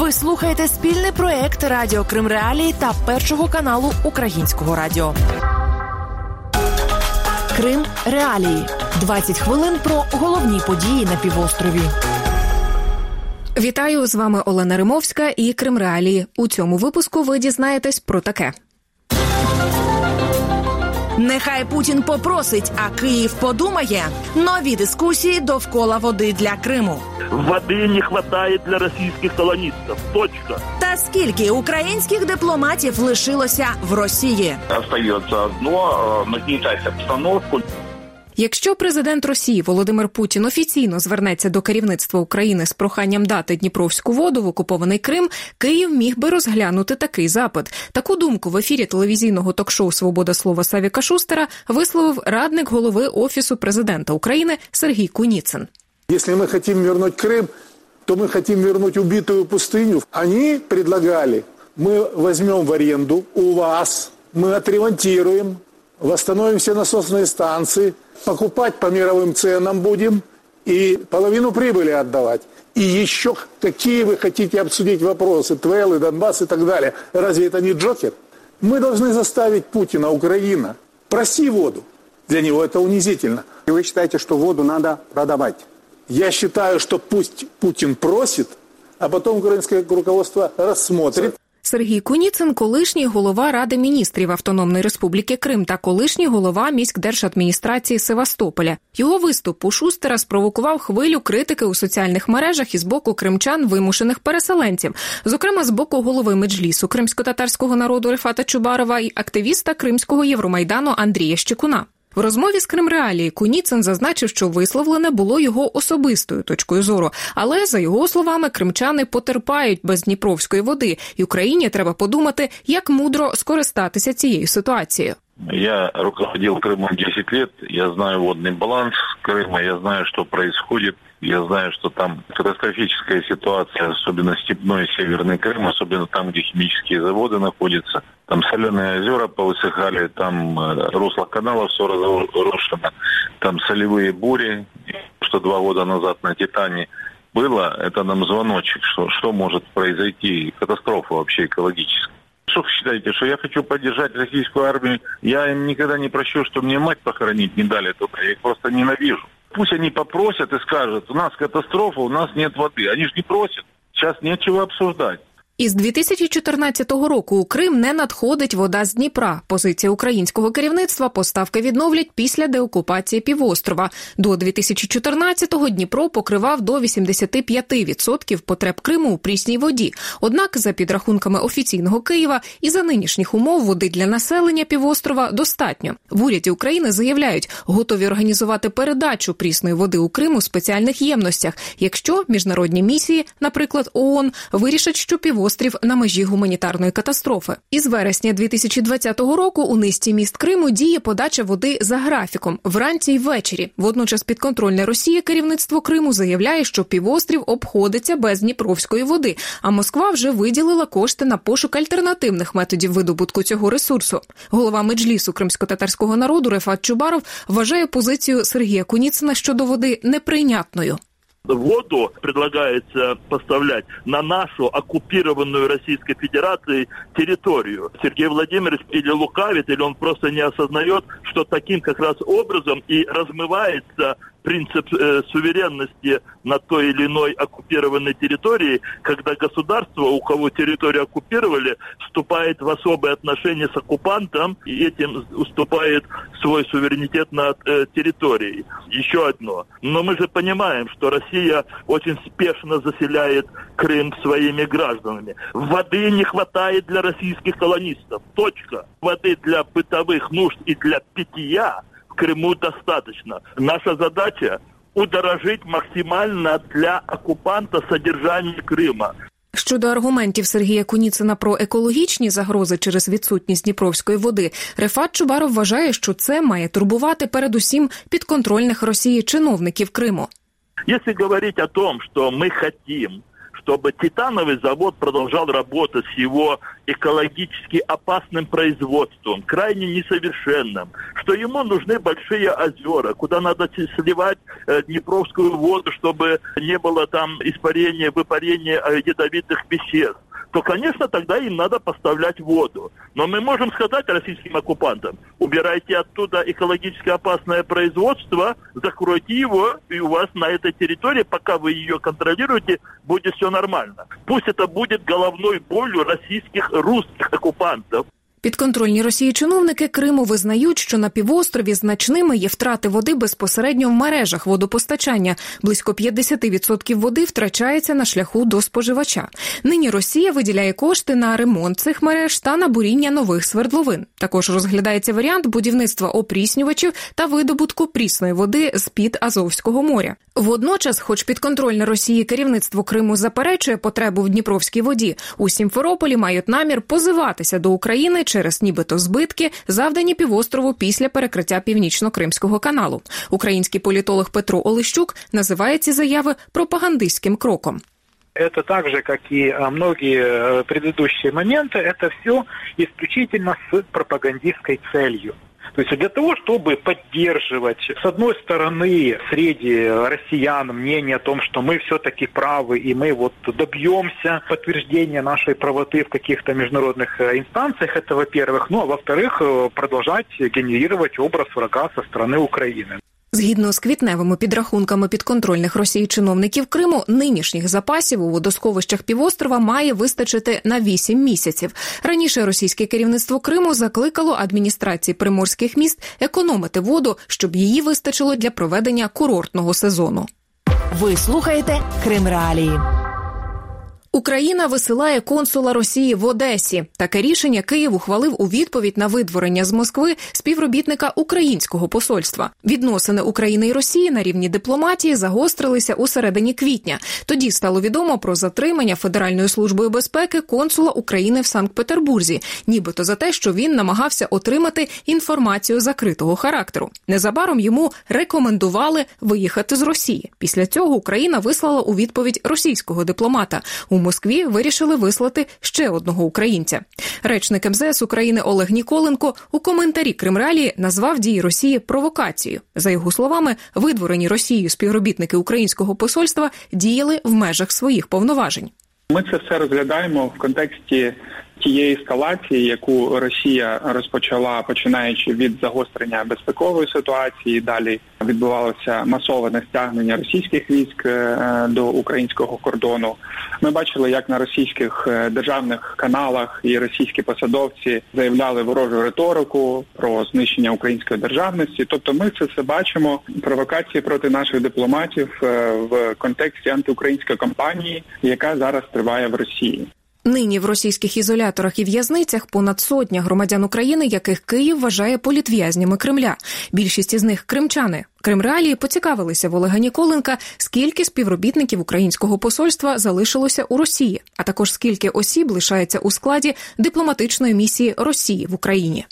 Ви слухаєте спільний проект Радіо Крим Реалії та першого каналу Українського радіо. Крим Реалії 20 хвилин про головні події на півострові. Вітаю з вами Олена Римовська і Крим Реалії. У цьому випуску ви дізнаєтесь про таке. Нехай Путін попросить, а Київ подумає. Нові дискусії довкола води для Криму. Води не вистачає для російських колоністів. Точка. Та скільки українських дипломатів лишилося в Росії? Остається одно э, нагнетать обстановку. Якщо президент Росії Володимир Путін офіційно звернеться до керівництва України з проханням дати Дніпровську воду в окупований Крим, Київ міг би розглянути такий запит. Таку думку в ефірі телевізійного ток-шоу Свобода слова Савіка Шустера висловив радник голови офісу президента України Сергій Куніцин. Если мы хотим вернуть Крым, то мы хотим вернуть убитую пустыню. Они предлагали, мы возьмем в аренду у вас, мы отремонтируем, восстановим все насосные станции, покупать по мировым ценам будем и половину прибыли отдавать. И еще какие вы хотите обсудить вопросы, ТВЛ и Донбасс и так далее. Разве это не Джокер? Мы должны заставить Путина, Украина, проси воду. Для него это унизительно. И вы считаете, что воду надо продавать? Я считаю, что пусть Путин просит, а потом украинское руководство рассмотрит. Сергій Куніцин, колишній голова Ради міністрів Автономної Республіки Крим та колишній голова міськдержадміністрації Севастополя. Його виступ у Шустера спровокував хвилю критики у соціальних мережах із боку кримчан вимушених переселенців, зокрема з боку голови меджлісу кримсько-татарського народу Рефата Чубарова і активіста Кримського Євромайдану Андрія Щекуна. В розмові з Кримреалії Куніцин зазначив, що висловлене було його особистою точкою зору. Але за його словами, кримчани потерпають без Дніпровської води, і Україні треба подумати, як мудро скористатися цією ситуацією. Я руководил Крымом 10 лет, я знаю водный баланс Крыма, я знаю, что происходит, Я знаю, что там катастрофическая ситуация, особенно степной северный Крым, особенно там, где химические заводы находятся. Там соленые озера повысыхали, там э, русло каналов все разрушено, там солевые бури, что два года назад на Титане было, это нам звоночек, что, что может произойти, катастрофа вообще экологическая. Что вы считаете, что я хочу поддержать российскую армию? Я им никогда не прощу, что мне мать похоронить не дали туда. Я их просто ненавижу. Пусть они попросят и скажут, у нас катастрофа, у нас нет воды. Они же не просят. Сейчас нечего обсуждать. Із 2014 року у Крим не надходить вода з Дніпра. Позиція українського керівництва поставки відновлять після деокупації півострова. До 2014-го Дніпро покривав до 85% потреб Криму у прісній воді. Однак, за підрахунками офіційного Києва, і за нинішніх умов води для населення півострова достатньо. В уряді України заявляють, готові організувати передачу прісної води у Крим у спеціальних ємностях, якщо міжнародні місії, наприклад, ООН, вирішать, що півострів на межі гуманітарної катастрофи. Із вересня 2020 року у низці міст Криму діє подача води за графіком вранці й ввечері. Водночас підконтрольне Росії керівництво Криму заявляє, що півострів обходиться без Дніпровської води. А Москва вже виділила кошти на пошук альтернативних методів видобутку цього ресурсу. Голова меджлісу кримсько-татарського народу Рефат Чубаров вважає позицію Сергія Куніцина щодо води неприйнятною. Воду предлагается поставлять на нашу оккупированную Российской Федерацией территорию. Сергей Владимирович или лукавит, или он просто не осознает, что таким как раз образом и размывается принцип э, суверенности на той или иной оккупированной территории, когда государство, у кого территорию оккупировали, вступает в особые отношения с оккупантом и этим уступает свой суверенитет над э, территорией. Еще одно. Но мы же понимаем, что Россия очень спешно заселяет Крым своими гражданами. Воды не хватает для российских колонистов. Точка. Воды для бытовых нужд и для питья Крыму достаточно. Наша задача удорожить максимально для оккупанта содержание Крыма. Щодо аргументів Сергія Куніцина про екологічні загрози через відсутність Дніпровської води, Рефат Чубаров вважає, що це має турбувати передусім підконтрольних Росії чиновників Криму. Если говорить о том, что мы хотим, чтобы титановый завод продолжал работать с его экологически опасным производством, крайне несовершенным, что ему нужны большие озера, куда надо сливать э, Днепровскую воду, чтобы не было там испарения, выпарения э, ядовитых веществ то, конечно, тогда им надо поставлять воду. Но мы можем сказать российским оккупантам, убирайте оттуда экологически опасное производство, закройте его, и у вас на этой территории, пока вы ее контролируете, будет все нормально. Пусть это будет головной болью российских, русских оккупантов. Підконтрольні Росії чиновники Криму визнають, що на півострові значними є втрати води безпосередньо в мережах водопостачання. Близько 50% води втрачається на шляху до споживача. Нині Росія виділяє кошти на ремонт цих мереж та на буріння нових свердловин. Також розглядається варіант будівництва опріснювачів та видобутку прісної води з під Азовського моря. Водночас, хоч підконтрольне Росії керівництво Криму заперечує потребу в Дніпровській воді, у Сімферополі мають намір позиватися до України через нібито збитки, завдані півострову після перекриття північно-кримського каналу. Український політолог Петро Олещук називає ці заяви пропагандистським кроком. Это так же, как и многие э, предыдущие моменты, это все исключительно с пропагандистской целью. То есть для того, чтобы поддерживать, с одной стороны, среди россиян мнение о том, что мы все-таки правы, и мы вот добьемся подтверждения нашей правоты в каких-то международных э, инстанциях, это во-первых. Ну, а во-вторых, э, продолжать генерировать образ врага со стороны Украины. Згідно з квітневими підрахунками підконтрольних Росії чиновників Криму, нинішніх запасів у водосховищах півострова має вистачити на 8 місяців. Раніше російське керівництво Криму закликало адміністрації приморських міст економити воду, щоб її вистачило для проведення курортного сезону. Ви слухаєте Крим Реалії. Україна висилає консула Росії в Одесі. Таке рішення Київ ухвалив у відповідь на видворення з Москви співробітника українського посольства. Відносини України і Росії на рівні дипломатії загострилися у середині квітня. Тоді стало відомо про затримання Федеральною службою безпеки консула України в Санкт-Петербурзі, нібито за те, що він намагався отримати інформацію закритого характеру. Незабаром йому рекомендували виїхати з Росії. Після цього Україна вислала у відповідь російського дипломата. У Москві вирішили вислати ще одного українця. Речник МЗС України Олег Ніколенко у коментарі Кримралії назвав дії Росії провокацією. За його словами, видворені Росією співробітники українського посольства діяли в межах своїх повноважень. Ми це все розглядаємо в контексті тієї ескалації, яку Росія розпочала, починаючи від загострення безпекової ситуації, далі відбувалося масоване стягнення російських військ е, до українського кордону. Ми бачили, як на російських е, державних каналах і російські посадовці заявляли ворожу риторику про знищення української державності. Тобто, ми це все бачимо провокації проти наших дипломатів е, в контексті антиукраїнської кампанії, яка зараз триває в Росії. Нині в російських ізоляторах і в'язницях понад сотня громадян України, яких Київ вважає політв'язнями Кремля. Більшість із них кримчани. Кримреалії поцікавилися в Олега Ніколенка, скільки співробітників українського посольства залишилося у Росії, а також скільки осіб лишається у складі дипломатичної місії Росії в Україні.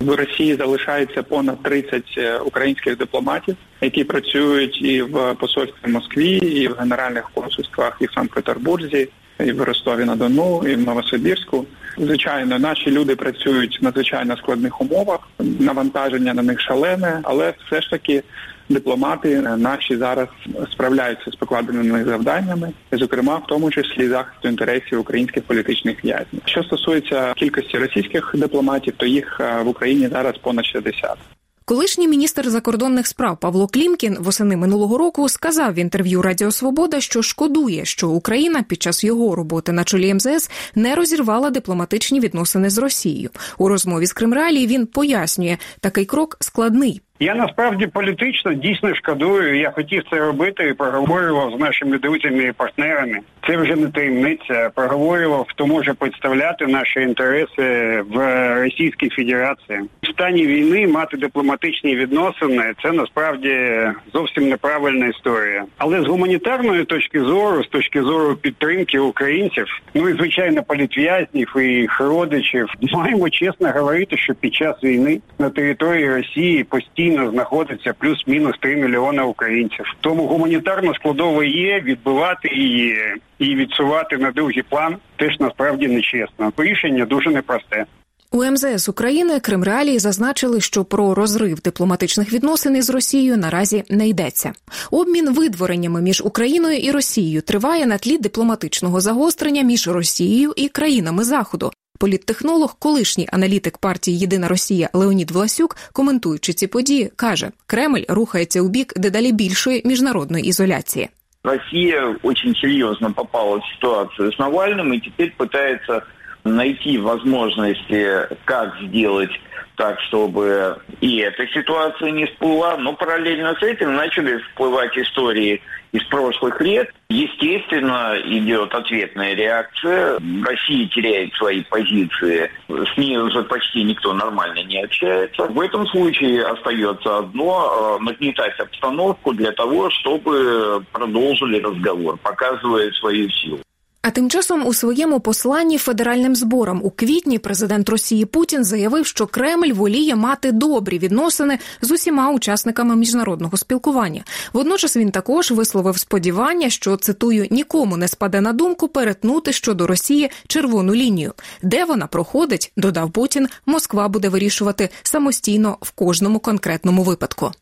В Росії залишається понад 30 е, українських дипломатів, які працюють і в посольстві Москві, і в генеральних консульствах, і в Санкт-Петербурзі, і в Ростові на Дону, і в Новосибірську. Звичайно, наші люди працюють в надзвичайно складних умовах. Навантаження на них шалене, але все ж таки дипломати наші зараз справляються з покладеними завданнями, зокрема в тому числі захисту інтересів українських політичних в'язнів. Що стосується кількості російських дипломатів, то їх е, в Україні зараз понад 60. Колишній міністр закордонних справ Павло Клімкін восени минулого року сказав в інтерв'ю Радіо Свобода, що шкодує, що Україна під час його роботи на чолі МЗС не розірвала дипломатичні відносини з Росією. У розмові з Кримралі він пояснює, такий крок складний. Я насправді політично дійсно шкодую. Я хотів це робити і проговорював з нашими друзями і партнерами. Це вже не таємниця. Проговорював, хто може представляти наші інтереси в Російській Федерації. В стані війни мати дипломатичні відносини це насправді зовсім неправильна історія. Але з гуманітарної точки зору, з точки зору підтримки українців, ну і звичайно політв'язнів і їх родичів, маємо чесно говорити, що під час війни на території Росії постійно постійно знаходиться плюс-мінус 3 мільйони українців. Тому гуманітарна складова є відбивати її і відсувати на другий план теж насправді нечесно. Рішення дуже непросте. У МЗС України Крим Реалії зазначили, що про розрив дипломатичних відносин із Росією наразі не йдеться. Обмін видвореннями між Україною і Росією триває на тлі дипломатичного загострення між Росією і країнами Заходу. Політтехнолог, колишній аналітик партії Єдина Росія Леонід Власюк, коментуючи ці події, каже: Кремль рухається у бік дедалі більшої міжнародної ізоляції. Россия очень серьезно попала в ситуацию с Навальным и теперь пытается найти возможности, как сделать так, чтобы и эта ситуация не всплыла, но параллельно с этим начали всплывать истории Из прошлых лет. Естественно, идет ответная реакция. Россия теряет свои позиции. С ней уже почти никто нормально не общается. В этом случае остается одно – нагнетать обстановку для того, чтобы продолжили разговор, показывая свою силу. А тим часом у своєму посланні федеральним зборам у квітні президент Росії Путін заявив, що Кремль воліє мати добрі відносини з усіма учасниками міжнародного спілкування. Водночас він також висловив сподівання, що цитую нікому не спаде на думку перетнути щодо Росії червону лінію. Де вона проходить, додав Путін. Москва буде вирішувати самостійно в кожному конкретному випадку.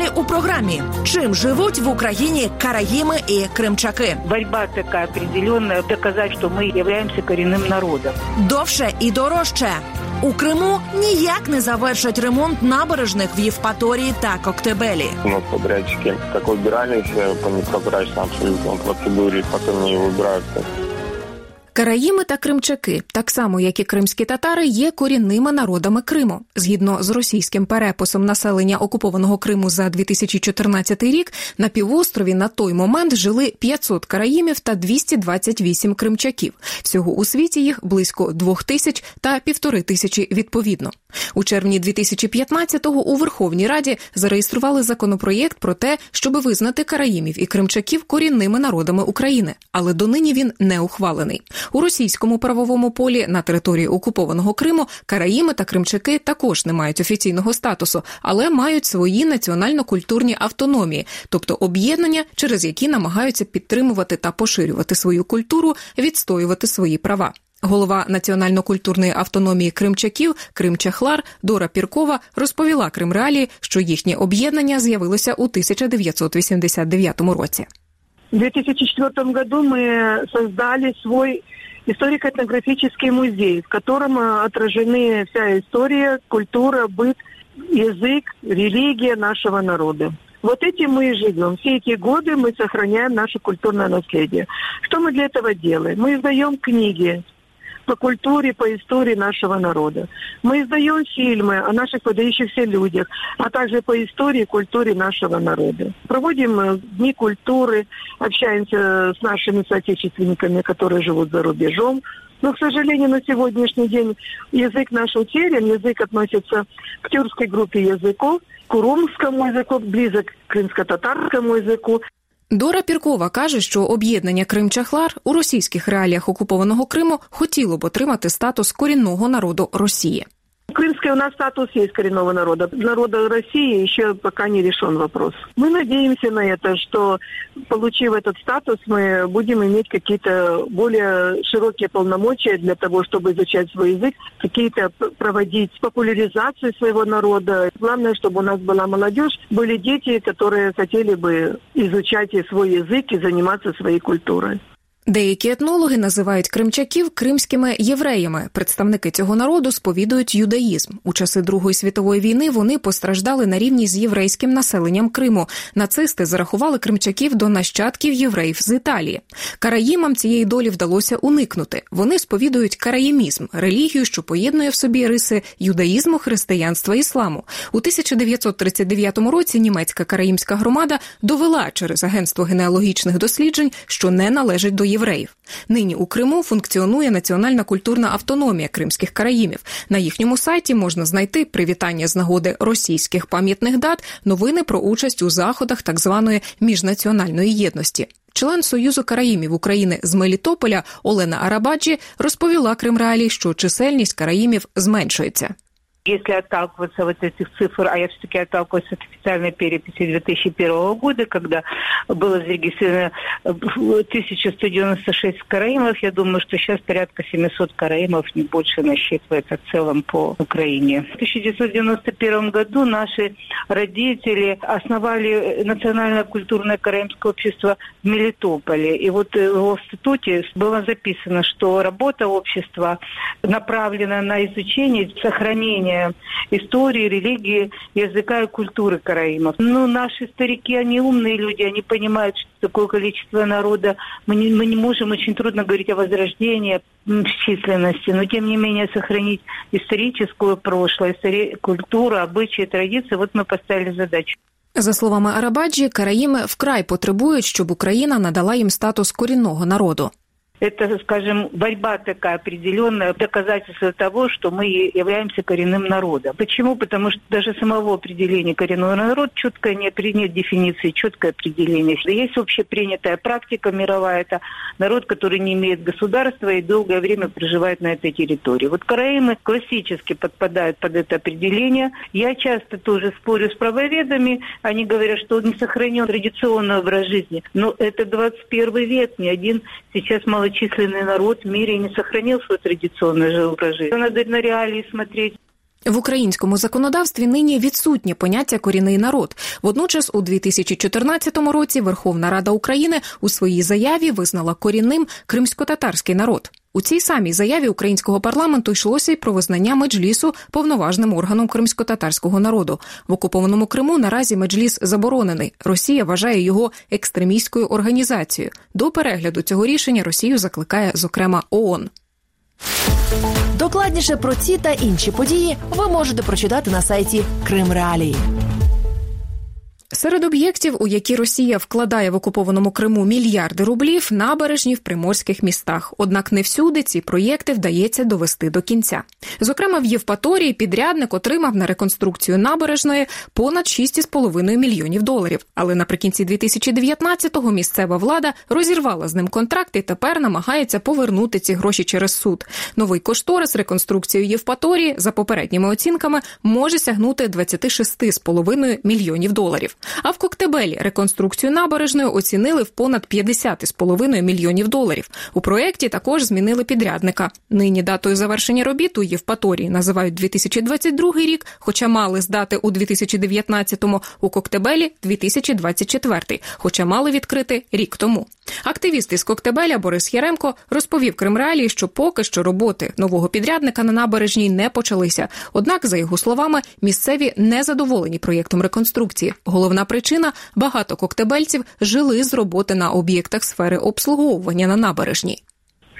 Далі у програмі чим живуть в Україні караїми і кримчаки. Борьба така определенная, доказати, що ми являємося корінним народом. Довше і дорожче. У Криму ніяк не завершать ремонт набережних в Євпаторії та Коктебелі. У нас подрядчики так выбирались по непрозрачной абсолютно процедуре, потом не выбираются. Караїми та кримчаки, так само як і кримські татари, є корінними народами Криму. Згідно з російським переписом населення окупованого Криму за 2014 рік на півострові на той момент жили 500 караїмів та 228 кримчаків. Всього у світі їх близько двох тисяч та півтори тисячі відповідно. У червні 2015-го у Верховній Раді зареєстрували законопроєкт про те, щоб визнати караїмів і кримчаків корінними народами України, але донині він не ухвалений. У російському правовому полі на території окупованого Криму караїми та кримчаки також не мають офіційного статусу, але мають свої національно-культурні автономії, тобто об'єднання, через які намагаються підтримувати та поширювати свою культуру, відстоювати свої права. Голова національно-культурної автономії кримчаків Кримчахлар Дора Піркова розповіла Кримреалії, що їхнє об'єднання з'явилося у 1989 році. В 2004 году мы создали свой историко-этнографический музей, в котором отражены вся история, культура, быт, язык, религия нашего народа. Вот этим мы и живем. Все эти годы мы сохраняем наше культурное наследие. Что мы для этого делаем? Мы издаем книги по культуре, по истории нашего народа. Мы издаем фильмы о наших выдающихся людях, а также по истории и культуре нашего народа. Проводим дни культуры, общаемся с нашими соотечественниками, которые живут за рубежом. Но, к сожалению, на сегодняшний день язык наш утерян, язык относится к тюркской группе языков, к урумскому языку, близок к крымско-татарскому языку. Дора Піркова каже, що об'єднання Крим-Чахлар у російських реаліях окупованого Криму хотіло б отримати статус корінного народу Росії. Крымский у нас статус есть коренного народа. Народа России еще пока не решен вопрос. Мы надеемся на это, что, получив этот статус, мы будем иметь какие-то более широкие полномочия для того, чтобы изучать свой язык, какие-то проводить популяризацию своего народа. Главное, чтобы у нас была молодежь, были дети, которые хотели бы изучать свой язык и заниматься своей культурой. Деякі етнологи називають кримчаків кримськими євреями. Представники цього народу сповідують юдаїзм. У часи Другої світової війни вони постраждали на рівні з єврейським населенням Криму. Нацисти зарахували кримчаків до нащадків євреїв з Італії. Караїмам цієї долі вдалося уникнути. Вони сповідують караїмізм, релігію, що поєднує в собі риси юдаїзму, християнства ісламу. У 1939 році німецька караїмська громада довела через агентство генеалогічних досліджень, що не належить до євреїв. Нині у Криму функціонує національна культурна автономія кримських караїмів. На їхньому сайті можна знайти привітання з нагоди російських пам'ятних дат, новини про участь у заходах так званої міжнаціональної єдності. Член Союзу Караїмів України з Мелітополя Олена Арабаджі розповіла Крим Реалій, що чисельність караїмів зменшується. Если отталкиваться вот этих цифр, а я все-таки отталкиваюсь от официальной переписи 2001 года, когда было зарегистрировано 1196 караимов, я думаю, что сейчас порядка 700 караимов, не больше насчитывается в целом по Украине. В 1991 году наши родители основали Национальное культурное караимское общество в Мелитополе. И вот в его статуте было записано, что работа общества направлена на изучение, сохранение истории, религии, языка и культуры караимов. Ну, наши старики, они умные люди, они понимают, что такое количество народа. Мы не, мы не можем, очень трудно говорить о возрождении в численности, но тем не менее сохранить историческую прошлое, истори... культуру, обычаи, традиции. Вот мы поставили задачу. За словами Арабаджі, караїми вкрай потребують, щоб Україна надала їм статус корінного народу. это, скажем, борьба такая определенная, доказательство того, что мы являемся коренным народом. Почему? Потому что даже самого определения коренного народа четко нет, нет дефиниции, четкое определение. Есть общепринятая практика мировая, это народ, который не имеет государства и долгое время проживает на этой территории. Вот караимы классически подпадают под это определение. Я часто тоже спорю с правоведами, они говорят, что он не сохранен традиционный образ жизни. Но это 21 век, ни один сейчас мало малочисленный народ в мире не сохранил свой традиционный образ жизни. Надо на реалии смотреть. В українському законодавстві нині відсутнє поняття корінний народ. Водночас, у 2014 році Верховна Рада України у своїй заяві визнала корінним кримсько-татарський народ. У цій самій заяві українського парламенту йшлося й про визнання меджлісу повноважним органом кримсько-татарського народу. В окупованому Криму наразі меджліс заборонений. Росія вважає його екстремістською організацією. До перегляду цього рішення Росію закликає зокрема ООН. Докладніше про ці та інші події ви можете прочитати на сайті Крим Реалії. Серед об'єктів, у які Росія вкладає в окупованому Криму мільярди рублів, набережні в приморських містах. Однак не всюди ці проєкти вдається довести до кінця. Зокрема, в Євпаторії підрядник отримав на реконструкцію набережної понад 6,5 мільйонів доларів. Але наприкінці 2019-го місцева влада розірвала з ним контракт і тепер намагається повернути ці гроші через суд. Новий кошторис реконструкції Євпаторії за попередніми оцінками може сягнути 26,5 мільйонів доларів. А в Коктебелі реконструкцію набережної оцінили в понад 50,5 мільйонів доларів. У проєкті також змінили підрядника. Нині датою завершення робіт у Євпаторії називають 2022 рік, хоча мали здати у 2019-му, у Коктебелі 2024, хоча мали відкрити рік тому. Активіст із Коктебеля Борис Яремко розповів Кримреалії, що поки що роботи нового підрядника на набережній не почалися. Однак, за його словами, місцеві не задоволені проєктом реконструкції. Головна причина багато коктебельців жили з роботи на об'єктах сфери обслуговування на набережній.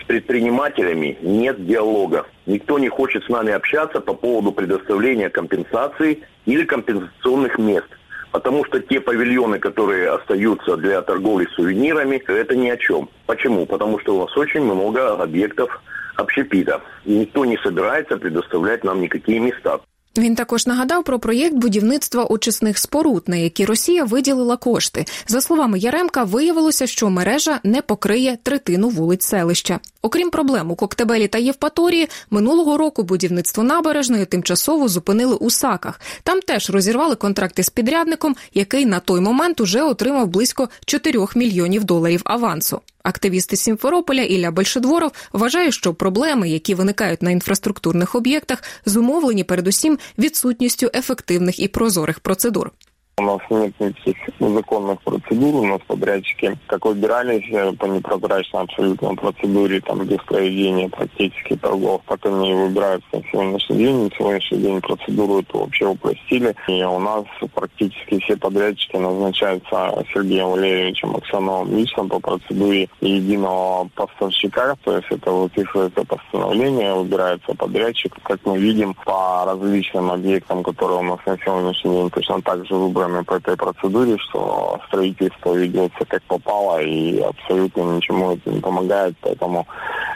С предпринимателями нет диалога. Никто не хочет с нами общаться по поводу предоставления компенсации или компенсационных мест. Потому что те павильоны, которые остаются для торговли сувенирами, это ни о чем. Почему? Потому что у нас очень много объектов общепита. И никто не собирается предоставлять нам никакие места. Він також нагадав про проєкт будівництва очисних споруд, на які Росія виділила кошти. За словами Яремка, виявилося, що мережа не покриє третину вулиць селища. Окрім проблем у Коктебелі та Євпаторії, минулого року будівництво набережної тимчасово зупинили у саках. Там теж розірвали контракти з підрядником, який на той момент уже отримав близько 4 мільйонів доларів авансу. Активісти Сімферополя Ілля Большедворов вважає, що проблеми, які виникають на інфраструктурних об'єктах, зумовлені передусім відсутністю ефективних і прозорих процедур. У нас нет никаких законных процедур, у нас подрядчики как выбирались по непрозрачной абсолютно процедуре, там, без проведения практически торгов, так они выбираются на сегодняшний день. На сегодняшний день процедуру эту вообще упростили. И у нас практически все подрядчики назначаются Сергеем Валерьевичем Аксановым лично по процедуре единого поставщика, то есть это выписывается постановление, выбирается подрядчик. Как мы видим, по различным объектам, которые у нас на сегодняшний день точно так же выбраны по этой процедуре, что строительство ведется как попало и абсолютно ничему это не помогает, поэтому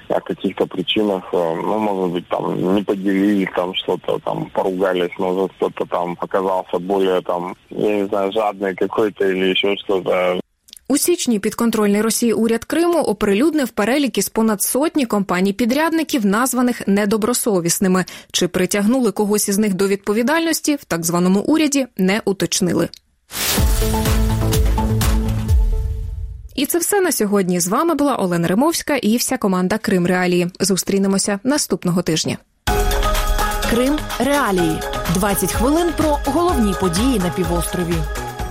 о каких-то причинах, ну, может быть, там не поделились, там что-то там поругались, может, кто-то там оказался более там, я не знаю, жадный какой-то или еще что-то. У січні підконтрольний Росії уряд Криму оприлюднив перелік із понад сотні компаній-підрядників, названих недобросовісними. Чи притягнули когось із них до відповідальності в так званому уряді, не уточнили. І це все на сьогодні. З вами була Олена Римовська і вся команда Крим Реалії. Зустрінемося наступного тижня. Крим Реалії 20 хвилин про головні події на півострові.